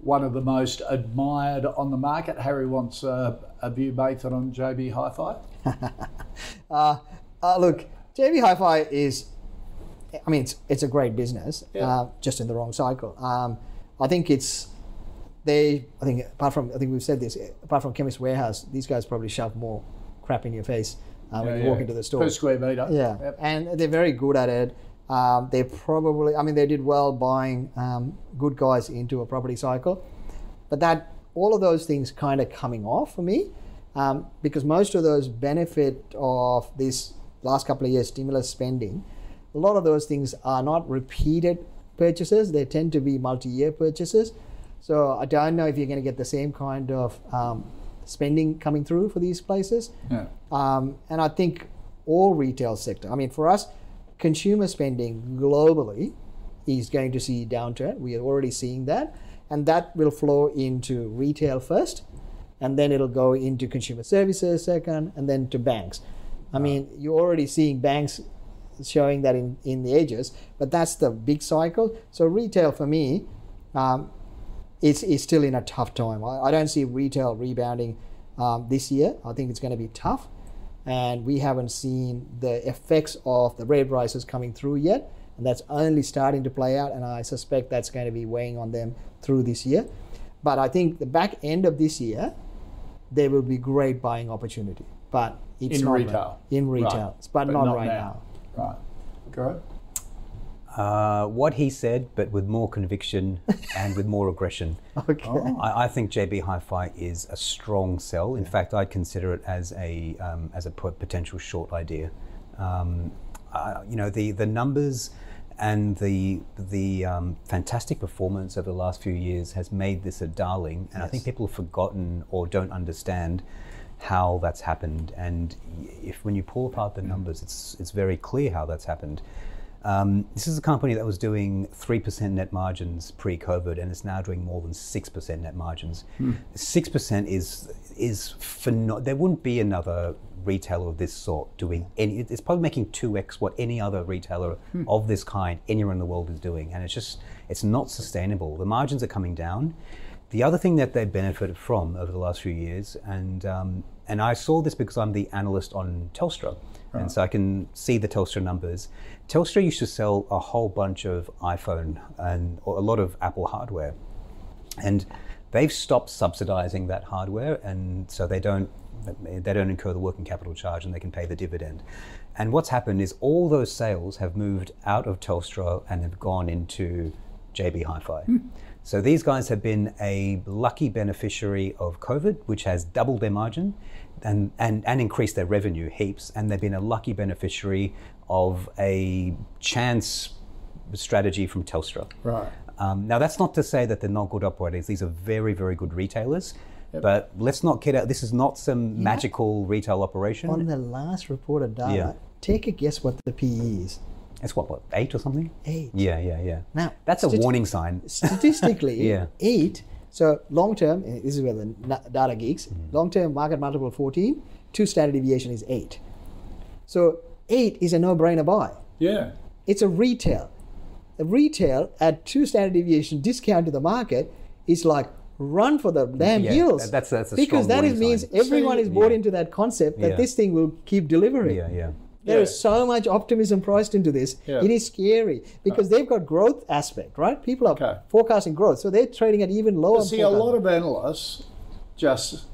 one of the most admired on the market. Harry wants uh, a view based on JB Hi-Fi. Uh, look, JB Hi-Fi is, I mean, it's, it's a great business, Yeah. uh, just in the wrong cycle. Um, I think it's they. I think apart from I think we've said this. Apart from Chemist Warehouse, these guys probably shove more crap in your face uh, when Yeah, you walk into the store. Per square metre. Yeah, Yep. and they're very good at it. Um, they probably, I mean, they did well buying um, good guys into a property cycle, but that all of those things kind of coming off for me, um, because most of those benefit of this last couple of years stimulus spending, a lot of those things are not repeated purchases. They tend to be multi-year purchases. So I don't know if you're going to get the same kind of um, spending coming through for these places. Yeah. Um, and I think all retail sector, I mean, for us, consumer spending globally is going to see downturn. We are already seeing that. And that will flow into retail first, and then it'll go into consumer services second, and then to banks. I mean, you're already seeing banks showing that in, in the edges, but that's the big cycle. So retail for me, um, it's, it's still in a tough time. I, I don't see retail rebounding um, this year. I think it's going to be tough. And we haven't seen the effects of the rate rises coming through yet. And that's only starting to play out. And I suspect that's going to be weighing on them through this year. But I think the back end of this year, there will be great buying opportunity. But it's In not right- retail. in Right. retail, but, not, right now. Right. Good. Uh, what he said, but with more conviction and with more aggression. Okay. I, I think JB Hi-Fi is a strong sell. In fact, I'd consider it as a um, as a potential short idea. Um, uh, you know, the the numbers and the the um, fantastic performance over the last few years has made this a darling. And I think people have forgotten or don't understand how that's happened. And if when you pull apart the mm. numbers, it's it's very clear how that's happened. Um, this is a company that was doing 3% net margins pre-COVID, and it's now doing more than 6% net margins. Hmm. 6% is is pheno- There wouldn't be another retailer of this sort doing any. It's probably making 2x what any other retailer hmm. of this kind anywhere in the world is doing, and it's just it's not sustainable. The margins are coming down. The other thing that they benefited from over the last few years, and um, and I saw this because I'm the analyst on Telstra, and so I can see the Telstra numbers. Telstra used to sell a whole bunch of iPhone and or a lot of Apple hardware, and they've stopped subsidizing that hardware, and so they don't they don't incur the working capital charge, and they can pay the dividend. And what's happened is all those sales have moved out of Telstra and have gone into JB Hi-Fi. So these guys have been a lucky beneficiary of COVID, which has doubled their margin and, and, and increased their revenue heaps. And they've been a lucky beneficiary of a chance strategy from Telstra. Right. Um, now, that's not to say that they're not good operators. These are very, very good retailers. But let's not kid out. This is not some magical retail operation. On the last reported data, Yeah. take a guess what the PE is. It's what, what, eight or something? Eight. Yeah, yeah, yeah. Now, that's a warning sign. Statistically, Yeah. eight. So long term, eh, this is where the data geeks. Mm-hmm. Long term market multiple 14. Two standard deviation is eight. So eight is a no-brainer buy. Yeah. It's a retail. A retail at two standard deviation discount to the market is like run for the damn Yeah, hills. that- that's- that's a because strong that is, warning means sign. everyone is bought yeah. into that concept that Yeah. this thing will keep delivering. Yeah, yeah. There is Yeah. so much optimism priced into this. Yeah. It is scary because uh. they've got growth aspect, right? People are Okay. forecasting growth, so they're trading at even lower. See, a lot of analysts just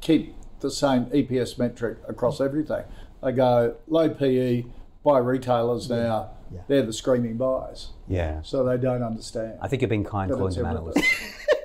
keep the same EPS metric across everything. They go low PE, buy retailers now. Yeah. They're the screaming buys. Yeah. So they don't understand. I think you're being kind But calling them analysts.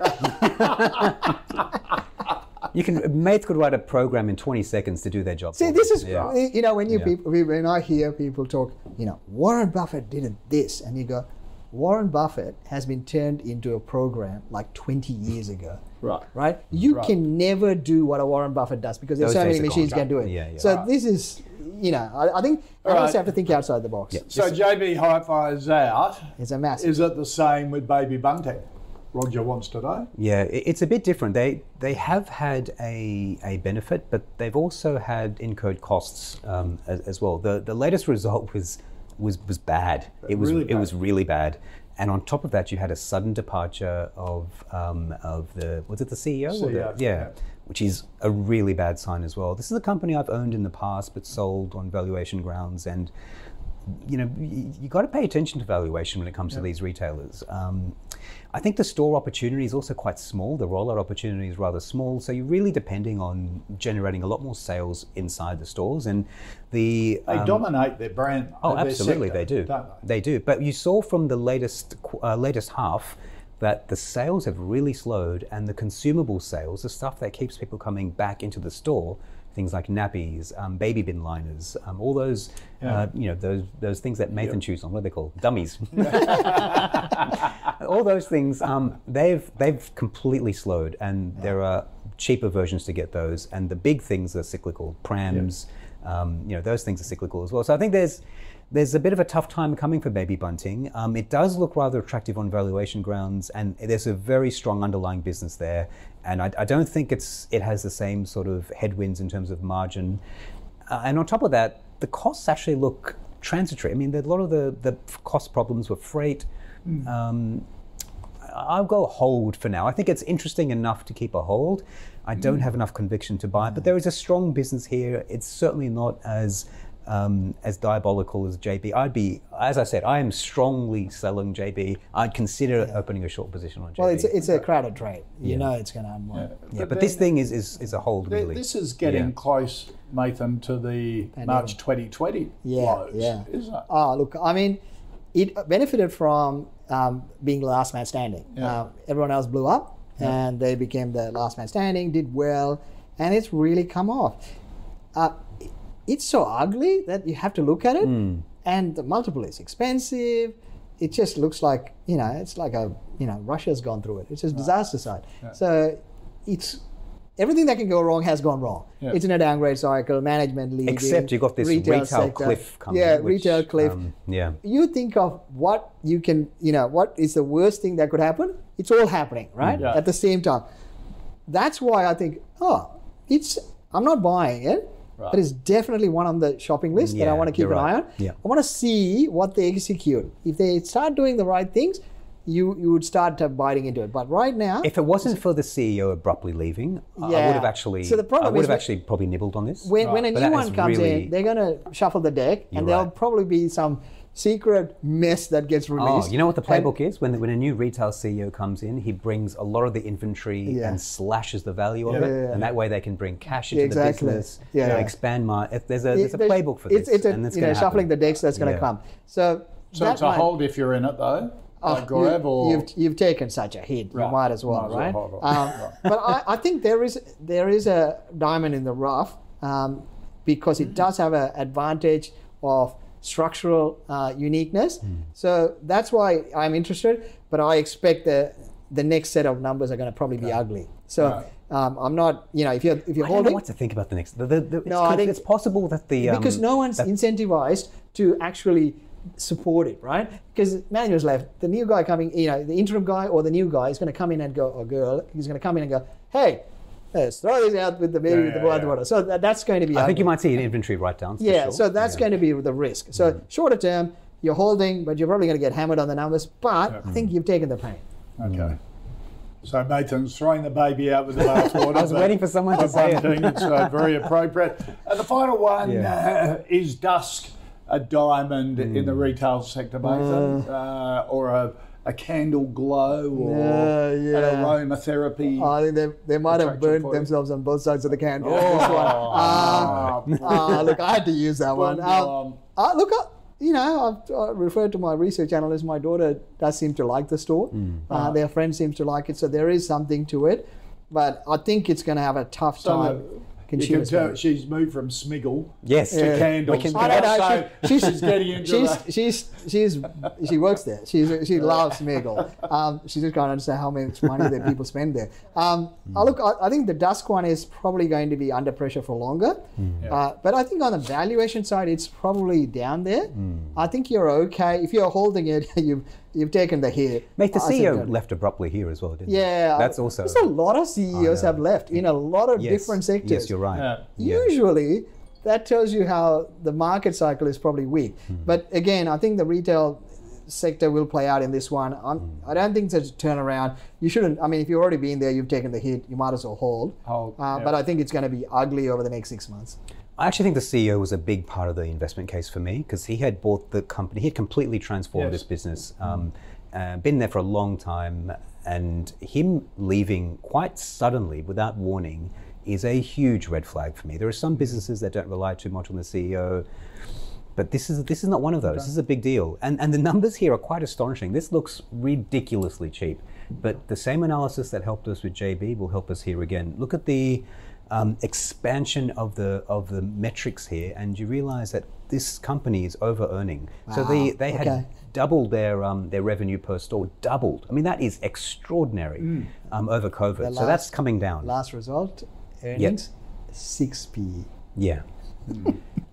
you can mates could write a program in 20 seconds to do their job. See, this is Yeah. you know when you Yeah. people when I hear people talk, you know, Warren Buffett did this, and you go, Warren Buffett has been turned into a program like 20 years ago. Right. Right? You Right. can never do what a Warren Buffett does because there's Those so many machines can do it. Yeah, yeah. So Right. this is, you know, I, I think All analysts right. have to think outside the box. Yeah. So JB Hi-Fi is out. It's a massive. Is it the same with Baby Bunting? Roger wants to know. Yeah, it's a bit different. They they have had a, a benefit, but they've also had incurred costs um, as, as well. The the latest result was was was bad. It was Really it was bad. really bad. And on top of that, you had a sudden departure of um, of the was it the CEO? or the- yeah, yeah. which is a really bad sign as well. This is a company I've owned in the past, but sold on valuation grounds and you know, you, you got to pay attention to valuation when it comes to these retailers. Um, I think the store opportunity is also quite small. The rollout opportunity is rather small, so you're really depending on generating a lot more sales inside the stores. And the They um, dominate their brand. Oh, their absolutely, sector, they do. Don't they? They do. But you saw from the latest uh, latest half that the sales have really slowed, and the consumable sales, the stuff that keeps people coming back into the store, things like nappies, um, baby bin liners, um, all those, uh, you know, those those things that Mathan chews on. What are they called? Dummies. all those things, um, they've they've completely slowed, and there are cheaper versions to get those. And the big things are cyclical. Prams, um, you know, those things are cyclical as well. So I think there's there's a bit of a tough time coming for baby bunting. Um, it does look rather attractive on valuation grounds, and there's a very strong underlying business there. And I, I don't think it's it has the same sort of headwinds in terms of margin. Uh, and on top of that, the costs actually look transitory. I mean, a lot of the, the cost problems were freight. Um, I'll go hold for now. I think it's interesting enough to keep a hold. I don't have enough conviction to buy, but there is a strong business here. It's certainly not as um, as diabolical as JB. I'd be, as I said, I am strongly selling JB. I'd consider opening a short position on JB. well, it's a, it's a crowded trade. You Yeah. know it's going to unwind. yeah, but this thing is is, is a hold Th- really. This is getting Yeah. close, Mathan, to the March 2020 Yeah, lows, yeah. isn't it? Oh, look, I mean, it benefited from um, being the last man standing. Yeah. Uh, everyone else blew up, and they became the last man standing, did well, and it's really come off. Uh, it- it's so ugly that you have to look at it, and the multiple is expensive. It just looks like you know, it's like a you know, Russia's gone through it. It's just disaster side. So it's everything that can go wrong has gone wrong. Yeah. It's in a downgrade cycle, management leaving. Except you got this retail, sector. cliff coming. Yeah, which, retail cliff. um, yeah. you think of what you can, you know, what is the worst thing that could happen? It's all happening, right? Yeah. At the same time. That's why I think, oh, it's, I'm not buying it, but it's definitely one on the shopping list that I want to keep an right. eye on. Yeah. I want to see what they execute. If they start doing the right things, you you would start uh, biting into it. But right now, If it wasn't for the CEO abruptly leaving, I- I would have actually. So the problem I would is have actually probably nibbled on this. when, when a But new one comes really- in, they're going to shuffle the deck, You're and there'll right. probably be some secret mess that gets released. Oh, released. you know what the And- playbook is? When, when a new retail CEO comes in, he brings a lot of the inventory Yeah. and slashes the value of Yeah. it, Yeah, yeah. and that way they can bring cash into exactly. the business, Yeah, you know, yeah. expand my. There's a there's a there's- playbook for this, it's, It's a, and it's you know, gonna shuffling the decks that's going to Yeah. come. So, So that it's a might- hold if you're in it though. Oh, a grab you, or you've, you've taken such a hit, Right. you might as well, Might as well right? Um, but I, I think there is there is a diamond in the rough um, because it does have an advantage of structural uh, uniqueness. Hmm. So that's why I'm interested. But I expect the the next set of numbers are going to probably be ugly. So Right. um, I'm not, you know, if you're if you're I don't know holding, what to think about the next. The, the, the, it's, No, I think- it's possible that the um, because no one's that- incentivized to actually support it, right? Because Manuel's left, the new guy coming, you know, the interim guy or the new guy is going to come in and go, or girl, he's going to come in and go, hey, let's throw this out with the baby with the yeah, water. yeah. So that, that's going to be. I think you might see an inventory write down. Yeah, sure. so that's Yeah. going to be the risk. So shorter term, you're holding, but you're probably going to get hammered on the numbers. But I think you've taken the pain. Okay. So Mathan's throwing the baby out with the bathwater. I was waiting for someone to say it. bunting. It's uh, very appropriate. And the final one uh, is dusk, a diamond in the retail sector, Mathan, uh, or a, a candle glow, or Yeah, an aromatherapy. I think they, they might have burned themselves on both sides of the candle. One. Ah, Ah, look, I had to use that one. Um, uh, look, uh, you know, I've uh, referred to my research analyst. My daughter does seem to like the store. Hmm. Uh, their friend seems to like it, so there is something to it. But I think it's going to have a tough So time. You can tell she's moved from smiggle Yes. to candles. Can- I don't know. So she- she's getting into she's, the- she's she's she works there. She's she loves Smiggle. Um, she just can't understand how much money that people spend there. Um, I look, I, I think the Dusk one is probably going to be under pressure for longer. Uh, but I think on the valuation side, it's probably down there. I think you're okay if you're holding it. You've you've taken the hit. Mate, the CEO left abruptly here as well, didn't he? Yeah, That's also. There's a lot of CEOs have left in a lot of yes. different sectors. Yes, you're right. Yeah. Yeah. Usually, that tells you how the market cycle is probably weak. Hmm. But again, I think the retail sector will play out in this one. I'm, Hmm. I don't think it's a turnaround. You shouldn't. I mean, if you've already been there, you've taken the hit. You might as well hold. Hold, Uh, yeah. But I think it's going to be ugly over the next six months. I actually think the CEO was a big part of the investment case for me because he had bought the company, he had completely transformed Yes. this business, um, uh, been there for a long time, and him leaving quite suddenly without warning is a huge red flag for me. There are some businesses that don't rely too much on the CEO. But this is this is not one of those. This is a big deal, and and the numbers here are quite astonishing. This looks ridiculously cheap, but the same analysis that helped us with JB will help us here again. Look at the um, expansion of the of the metrics here, and you realize that this company is over earning. So they they had okay. doubled their um, their revenue per store, doubled. I mean that is extraordinary um, over COVID. so that's coming down. Last result, earnings, 6p. Yeah.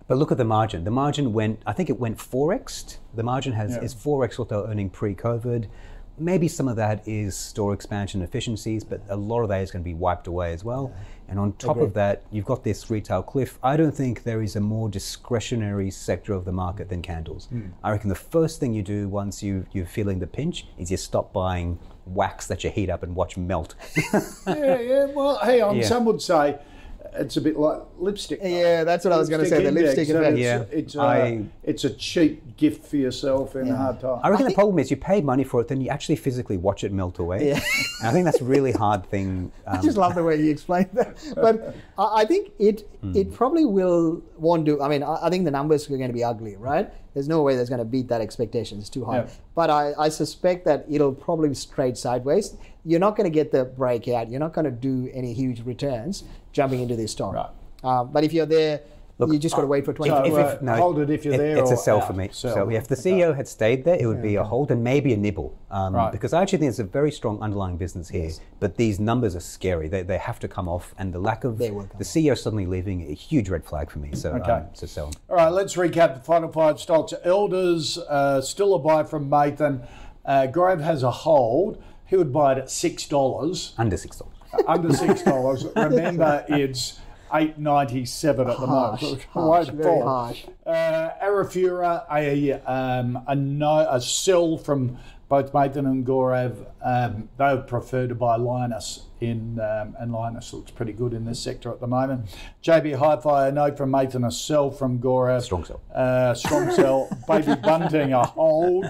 But look at the margin. The margin went, I think it went 4x. The margin has Yeah. is 4x what they were earning pre COVID. Maybe some of that is store expansion efficiencies, but a lot of that is going to be wiped away as well. And on top of that, you've got this retail cliff. I don't think there is a more discretionary sector of the market than candles. Hmm. I reckon the first thing you do once you, you're feeling the pinch is you stop buying wax that you heat up and watch melt. yeah, yeah. Well, hey, on Yeah. some would say it's a bit like lipstick. though. Yeah, that's what I was gonna say, the index, lipstick effect. It's, Yeah. it's, a, I- it's a cheap gift for yourself in Yeah. hard time. I reckon I the problem is you pay money for it, then you actually physically watch it melt away. Yeah. And I think that's a really hard thing. I um, just love the way you explained that. But I I think it it probably will won't do. I mean, I, I think the numbers are going to be ugly, right? There's no way that's going to beat that expectation. It's too high. Yeah. But I, I suspect that it'll probably trade sideways. You're not going to get the breakout. You're not going to do any huge returns jumping into this stock. Right. Um, but if you're there Look, you just got to wait for 20 So, if, uh, if, no, hold it if you're it- there It's or a sell for me. Sell. So yeah, if the CEO had stayed there, it would be a hold and maybe a nibble. Um, Right. Because I actually think it's a very strong underlying business here. But these numbers are scary. They, they have to come off, and the lack of They will come the CEO suddenly leaving a huge red flag for me. So Okay. um, it's a sell. All right, let's recap the final five stocks. Elders, uh, still a buy from Mathan. Uh, Gaurav has a hold. He would buy it at $6. Under six dollars. under six dollars. Remember, it's eight ninety seven at the Harsh, moment. harsh, very harsh. Uh, Arafura, a um, a no a sell from both Mathan and Gaurav. Um, they would prefer to buy Lynas in, um, and Lynas looks pretty good in this sector at the moment. JB Hi-Fi, a no from Mathan, a sell from Gaurav. Strong sell. Uh, strong sell. Baby Bunting, a hold.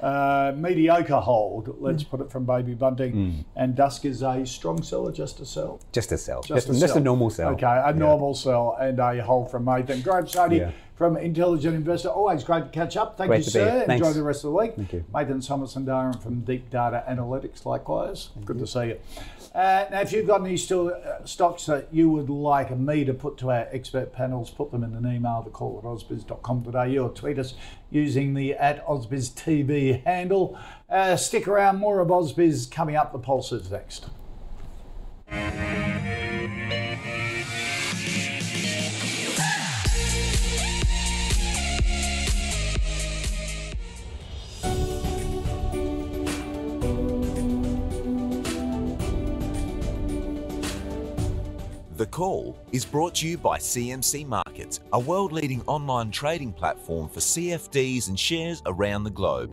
Uh, mediocre hold, let's put it from Baby Bunting. And Dusk is a strong sell or just a sell? Just a sell. Just, Just, just a normal sell. Okay, a normal sell and a hold from Mathan. Gaurav Sodhi Yeah. From Intelligent Investor. Always great to catch up. Thank Great you, sir. Enjoy the rest of the week. Thank you. Mathan Somasundaram from Deep Data Analytics, likewise. Good to see you. Uh, now, if you've got any still uh, stocks that you would like me to put to our expert panels, put them in an email to call at ausbiz.com.au or tweet us using the at ausbiztv handle. Uh, stick around, more of Ausbiz coming up. The pulses next. The Call is brought to you by CMC Markets, a world leading online trading platform for CFDs and shares around the globe.